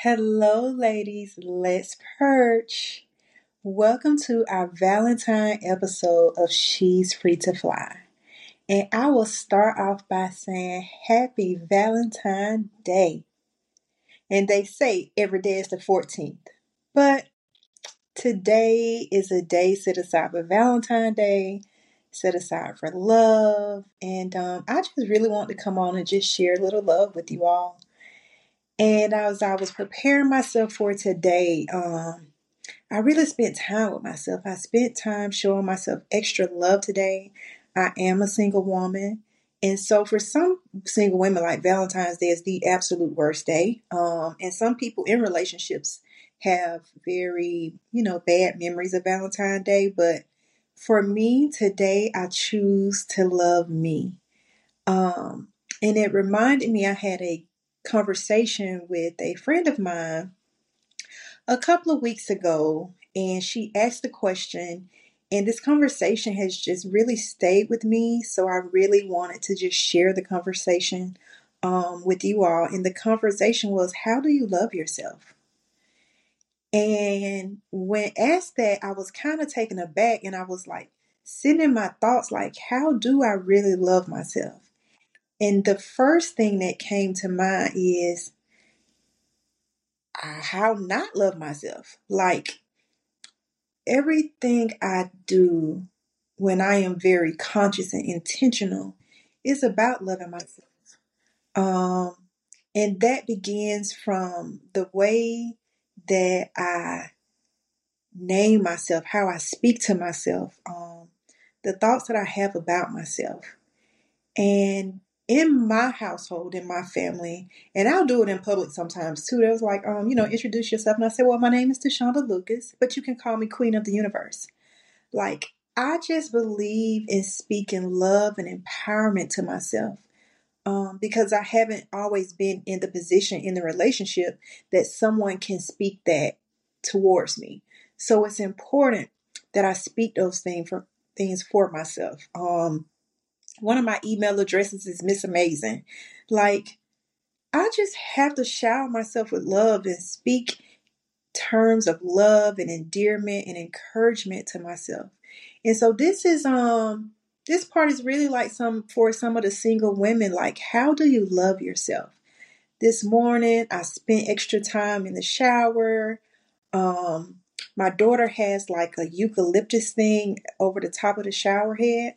Hello, ladies. Let's perch. Welcome to our Valentine episode of She's Free to Fly. And I will start off by saying Happy Valentine Day. And they say every day is the 14th. But today is a day set aside for Valentine Day, set aside for love. And um, I just really want to come on and just share a little love with you all. And as I was preparing myself for today, um, I really spent time with myself. I spent time showing myself extra love today. I am a single woman. And so for some single women, like Valentine's Day is the absolute worst day. Um, and some people in relationships have very, you know, bad memories of Valentine's Day. But for me today, I choose to love me. Um, and it reminded me I had a conversation with a friend of mine a couple of weeks ago, and she asked the question, and this conversation has just really stayed with me. So I really wanted to just share the conversation um, with you all. And the conversation was, How do you love yourself? And when asked that, I was kind of taken aback and I was like, sitting in my thoughts, like, How do I really love myself? And the first thing that came to mind is uh, how not love myself. Like everything I do when I am very conscious and intentional is about loving myself. Um, and that begins from the way that I name myself, how I speak to myself, um, the thoughts that I have about myself. And in my household, in my family, and I'll do it in public sometimes too. They was like, um, you know, introduce yourself. And I said, well, my name is De'Shonda Lucas, but you can call me Queen of the Universe. Like, I just believe in speaking love and empowerment to myself. Um, because I haven't always been in the position in the relationship that someone can speak that towards me. So it's important that I speak those things for things for myself. Um, one of my email addresses is Miss Amazing. Like, I just have to shower myself with love and speak terms of love and endearment and encouragement to myself. And so this is um this part is really like some for some of the single women like how do you love yourself? This morning I spent extra time in the shower. Um my daughter has like a eucalyptus thing over the top of the shower head.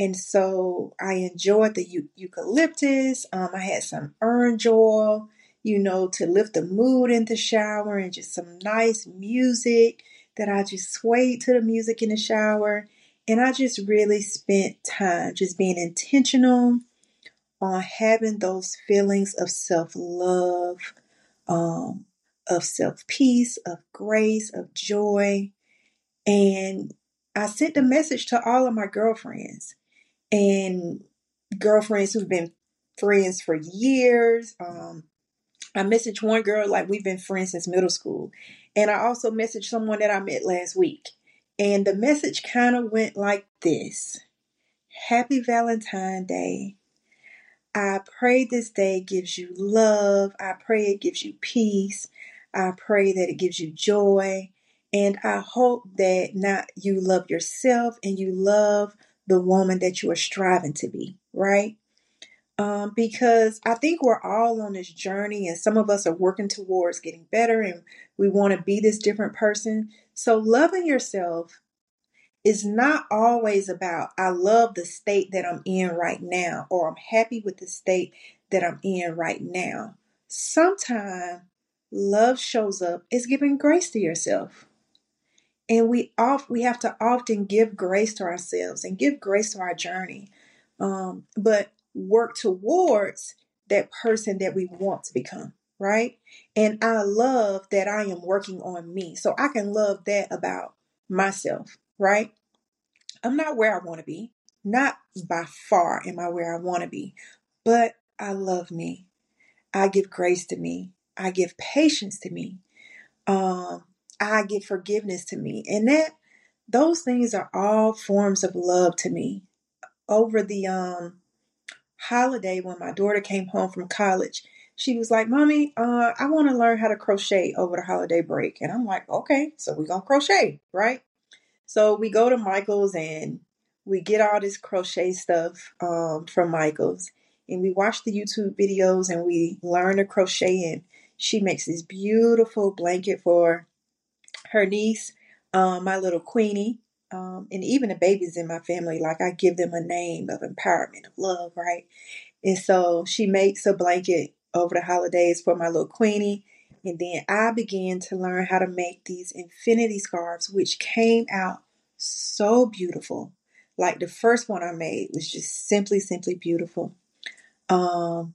And so I enjoyed the eucalyptus. Um, I had some orange oil, you know, to lift the mood in the shower and just some nice music that I just swayed to the music in the shower. And I just really spent time just being intentional on having those feelings of self love, um, of self peace, of grace, of joy. And I sent a message to all of my girlfriends and girlfriends who've been friends for years. Um, I messaged one girl like we've been friends since middle school, and I also messaged someone that I met last week. And the message kind of went like this Happy Valentine Day. I pray this day gives you love. I pray it gives you peace. I pray that it gives you joy. And I hope that not you love yourself and you love the woman that you are striving to be, right? Um, because I think we're all on this journey, and some of us are working towards getting better, and we want to be this different person. So, loving yourself is not always about, I love the state that I'm in right now, or I'm happy with the state that I'm in right now. Sometimes love shows up as giving grace to yourself. And we we have to often give grace to ourselves and give grace to our journey. Um, but work towards that person that we want to become, right? And I love that I am working on me. So I can love that about myself, right? I'm not where I want to be. Not by far am I where I want to be, but I love me. I give grace to me. I give patience to me. Um, I give forgiveness to me. And that those things are all forms of love to me. Over the um holiday when my daughter came home from college, she was like, Mommy, uh, I want to learn how to crochet over the holiday break. And I'm like, okay, so we're to crochet, right? So we go to Michael's and we get all this crochet stuff um, from Michael's and we watch the YouTube videos and we learn to crochet and she makes this beautiful blanket for her niece, um, my little Queenie, um, and even the babies in my family. Like I give them a name of empowerment, of love, right? And so she makes a blanket over the holidays for my little Queenie. And then I began to learn how to make these infinity scarves, which came out so beautiful. Like the first one I made was just simply, simply beautiful. Um,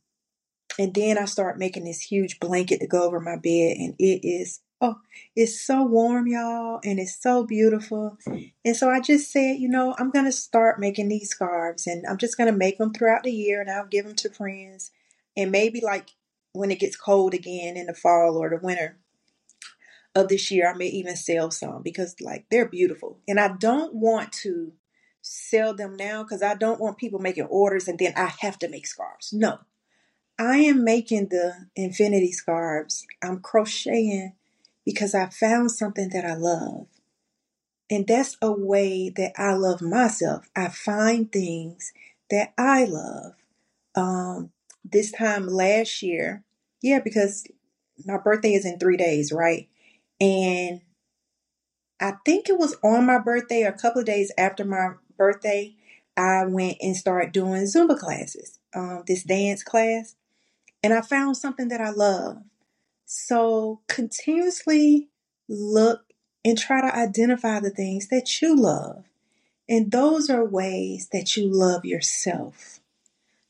and then I start making this huge blanket to go over my bed, and it is oh, it's so warm, y'all, and it's so beautiful. And so I just said, you know, I'm gonna start making these scarves, and I'm just gonna make them throughout the year, and I'll give them to friends, and maybe like when it gets cold again in the fall or the winter of this year, I may even sell some because like they're beautiful, and I don't want to sell them now because I don't want people making orders and then I have to make scarves. No, I am making the infinity scarves. I'm crocheting because I found something that I love. And that's a way that I love myself. I find things that I love. Um, this time last year, yeah, because my birthday is in three days, right? And I think it was on my birthday, or a couple of days after my birthday, I went and started doing Zumba classes, um, this dance class, and I found something that I love. So continuously look and try to identify the things that you love. And those are ways that you love yourself.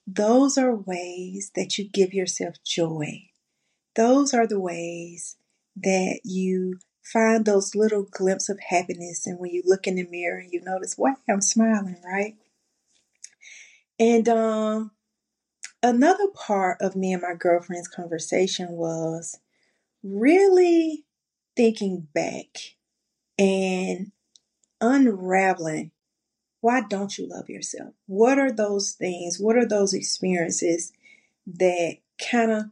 Those are ways that you give yourself joy. Those are the ways that you find those little glimpses of happiness. And when you look in the mirror and you notice, wow, I'm smiling, right? And um, another part of me and my girlfriend's conversation was really thinking back and unraveling why don't you love yourself? What are those things? What are those experiences that kind of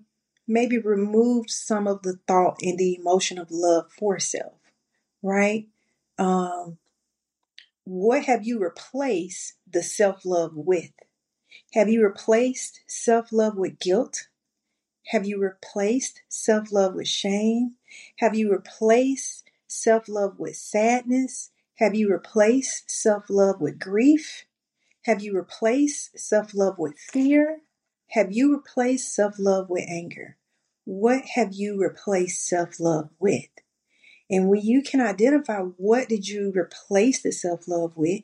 maybe removed some of the thought and the emotion of love for self, right? Um, what have you replaced the self love with? Have you replaced self love with guilt? Have you replaced self love with shame? Have you replaced self love with sadness? Have you replaced self love with grief? Have you replaced self love with fear? Have you replaced self love with anger? What have you replaced self love with? And when you can identify what did you replace the self love with,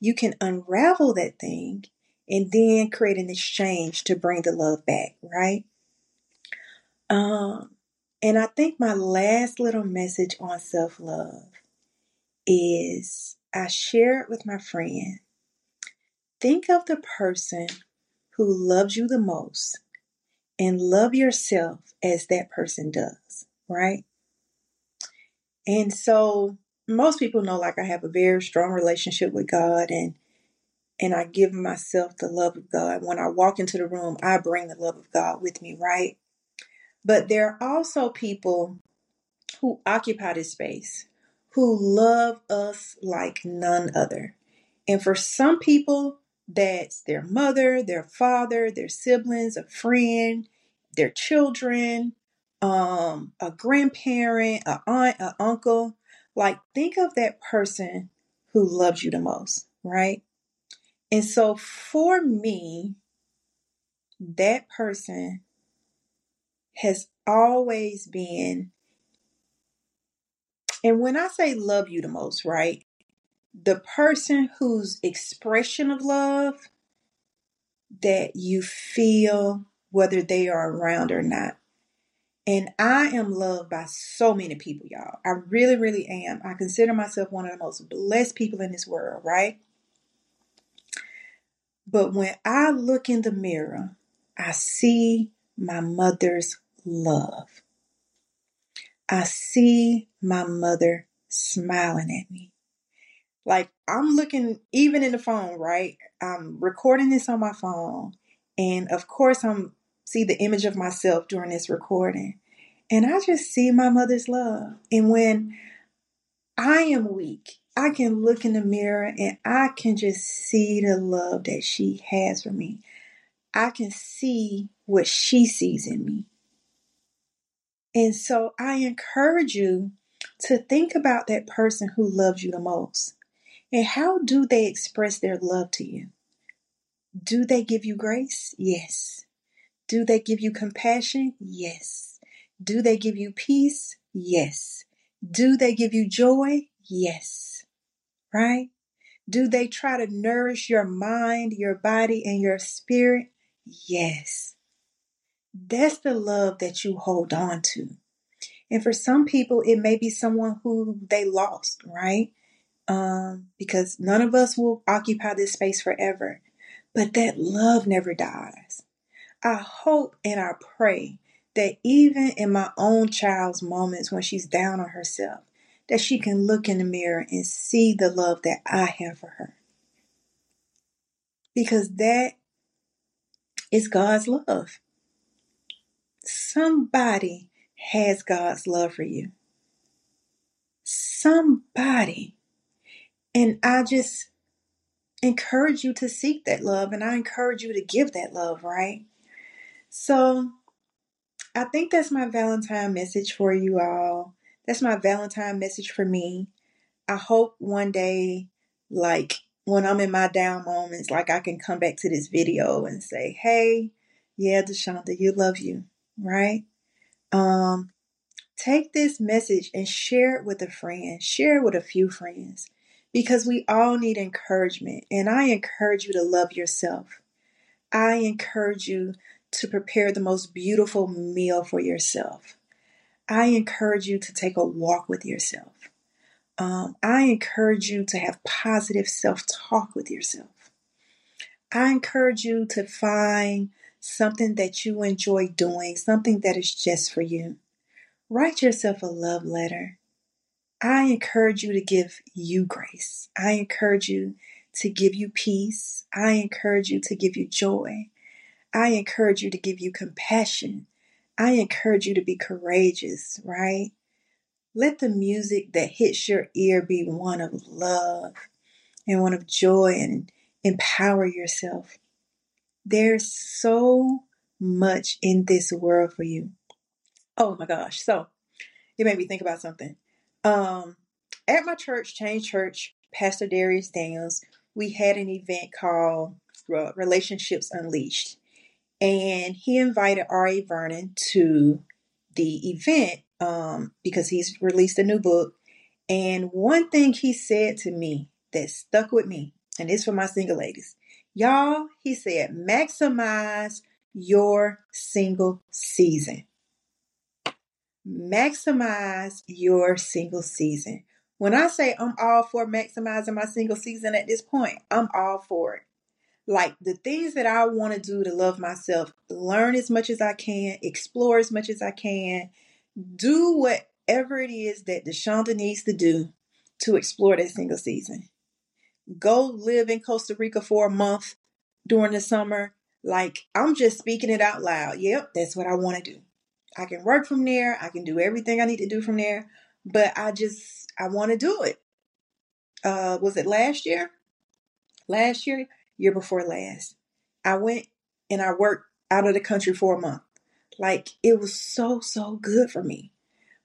you can unravel that thing and then create an exchange to bring the love back, right? Um, and I think my last little message on self love is I share it with my friend. Think of the person who loves you the most and love yourself as that person does, right? And so most people know like I have a very strong relationship with God and and I give myself the love of God. When I walk into the room, I bring the love of God with me, right? But there are also people who occupy this space who love us like none other. And for some people, that's their mother, their father, their siblings, a friend, their children, um, a grandparent, a aunt, a uncle. Like, think of that person who loves you the most, right? And so for me, that person has always been, and when I say love you the most, right? the person whose expression of love that you feel whether they are around or not. And I am loved by so many people, y'all. I really, really am. I consider myself one of the most blessed people in this world, right? But when I look in the mirror, I see my mother's love. I see my mother smiling at me. Like I'm looking even in the phone, right? I'm recording this on my phone. And of course I'm see the image of myself during this recording. And I just see my mother's love. And when I am weak, I can look in the mirror and I can just see the love that she has for me. I can see what she sees in me. And so I encourage you to think about that person who loves you the most. And how do they express their love to you? Do they give you grace? Yes. Do they give you compassion? Yes. Do they give you peace? Yes. Do they give you joy? Yes. Right? Do they try to nourish your mind, your body, and your spirit? Yes. That's the love that you hold on to. And for some people, it may be someone who they lost, right? Um, because none of us will occupy this space forever. But that love never dies. I hope and I pray that even in my own child's moments when she's down on herself, that she can look in the mirror and see the love that I have for her. Because that is God's love. Somebody has God's love for you. Somebody. And I just encourage you to seek that love and I encourage you to give that love, right? So I think that's my Valentine message for you all. That's my Valentine message for me. I hope one day, like when I'm in my down moments, like I can come back to this video and say, hey, yeah, De'Shonda, you love you, right? Um, take this message and share it with a friend, share it with a few friends, because we all need encouragement. And I encourage you to love yourself. I encourage you to prepare the most beautiful meal for yourself. I encourage you to take a walk with yourself. Um, I encourage you to have positive self talk with yourself. I encourage you to find something that you enjoy doing, something that is just for you. Write yourself a love letter. I encourage you to give you grace. I encourage you to give you peace. I encourage you to give you joy. I encourage you to give you compassion. I encourage you to be courageous, right? Let the music that hits your ear be one of love and one of joy and empower yourself. There's so much in this world for you. Oh my gosh. So it made me think about something. Um, at my church, Change Church, Pastor Darius Daniels, we had an event called uh, Relationships Unleashed and he invited R.A. Vernon to the event um, because he's released a new book. And one thing he said to me that stuck with me, and it's for my single ladies. Y'all, he said, maximize your single season. Maximize your single season. When I say I'm all for maximizing my single season at this point, I'm all for it like the things that I want to do to love myself, learn as much as I can, explore as much as I can, do whatever it is that De'Shonda needs to do to explore that single season. Go live in Costa Rica for a month during the summer. Like I'm just speaking it out loud. Yep, that's what I want to do. I can work from there. I can do everything I need to do from there. But I just I want to do it. Uh was it last year? Last year, year before last. I went and I worked out of the country for a month. Like it was so, so good for me.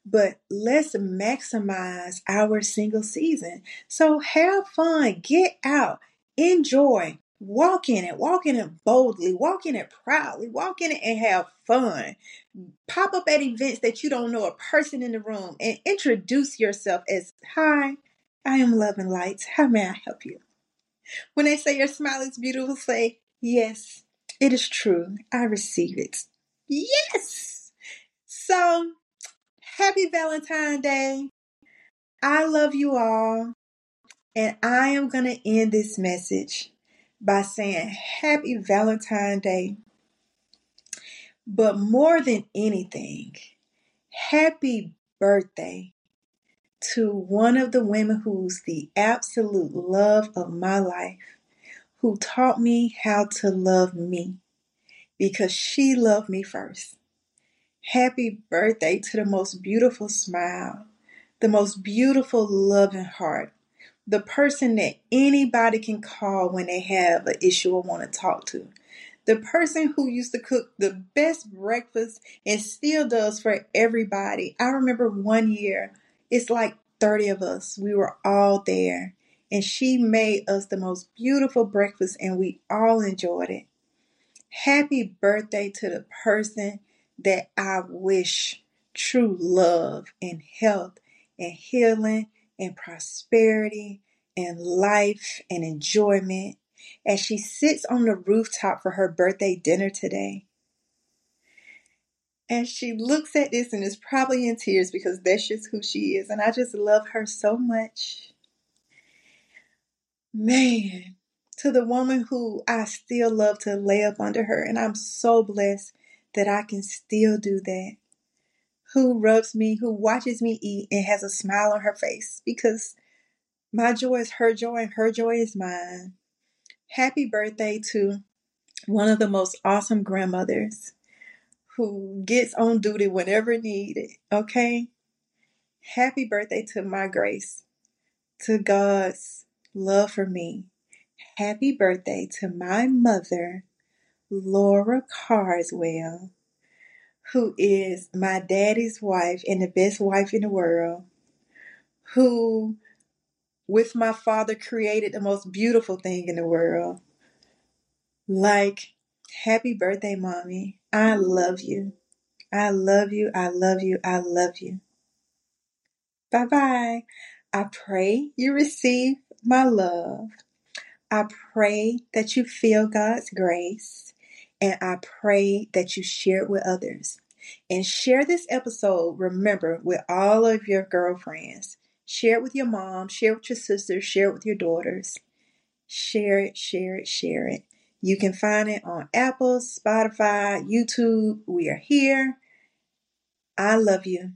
But let's maximize our single season. So have fun, get out, enjoy, walk in it, walk in it boldly, walk in it proudly, walk in it and have fun. Pop up at events that you don't know a person in the room and introduce yourself as Hi, I am Love and Lights. How may I help you? When they say your smile is beautiful, say, Yes, it is true. I receive it. Yes. So, happy Valentine's Day. I love you all. And I am going to end this message by saying happy Valentine's Day. But more than anything, happy birthday to one of the women who's the absolute love of my life, who taught me how to love me. because she loved me first. Happy birthday to the most beautiful smile, the most beautiful loving heart, the person that anybody can call when they have an issue or want to talk to. The person who used to cook the best breakfast and still does for everybody. I remember one year, it's like 30 of us. We were all there, and she made us the most beautiful breakfast, and we all enjoyed it. Happy birthday to the person that I wish true love and health and healing and prosperity and life and enjoyment as she sits on the rooftop for her birthday dinner today. And she looks at this and is probably in tears because that's just who she is. And I just love her so much. Man, to the woman who I still love to lay up under her, and I'm so blessed that I can still do that. Who rubs me, who watches me eat, and has a smile on her face because my joy is her joy and her joy is mine. Happy birthday to one of the most awesome grandmothers who gets on duty whenever needed. Okay? Happy birthday to my grace, to God's love for me. Happy birthday to my mother, Laura Carswell, who is my daddy's wife and the best wife in the world, who with my father created the most beautiful thing in the world. Like, happy birthday, mommy. I love you. I love you. I love you. I love you. Bye bye. I pray you receive my love. I pray that you feel God's grace. And I pray that you share it with others. And share this episode, remember, with all of your girlfriends. Share it with your mom, share it with your sisters, share it with your daughters. Share it, share it, share it. You can find it on Apple, Spotify, YouTube. We are here. I love you.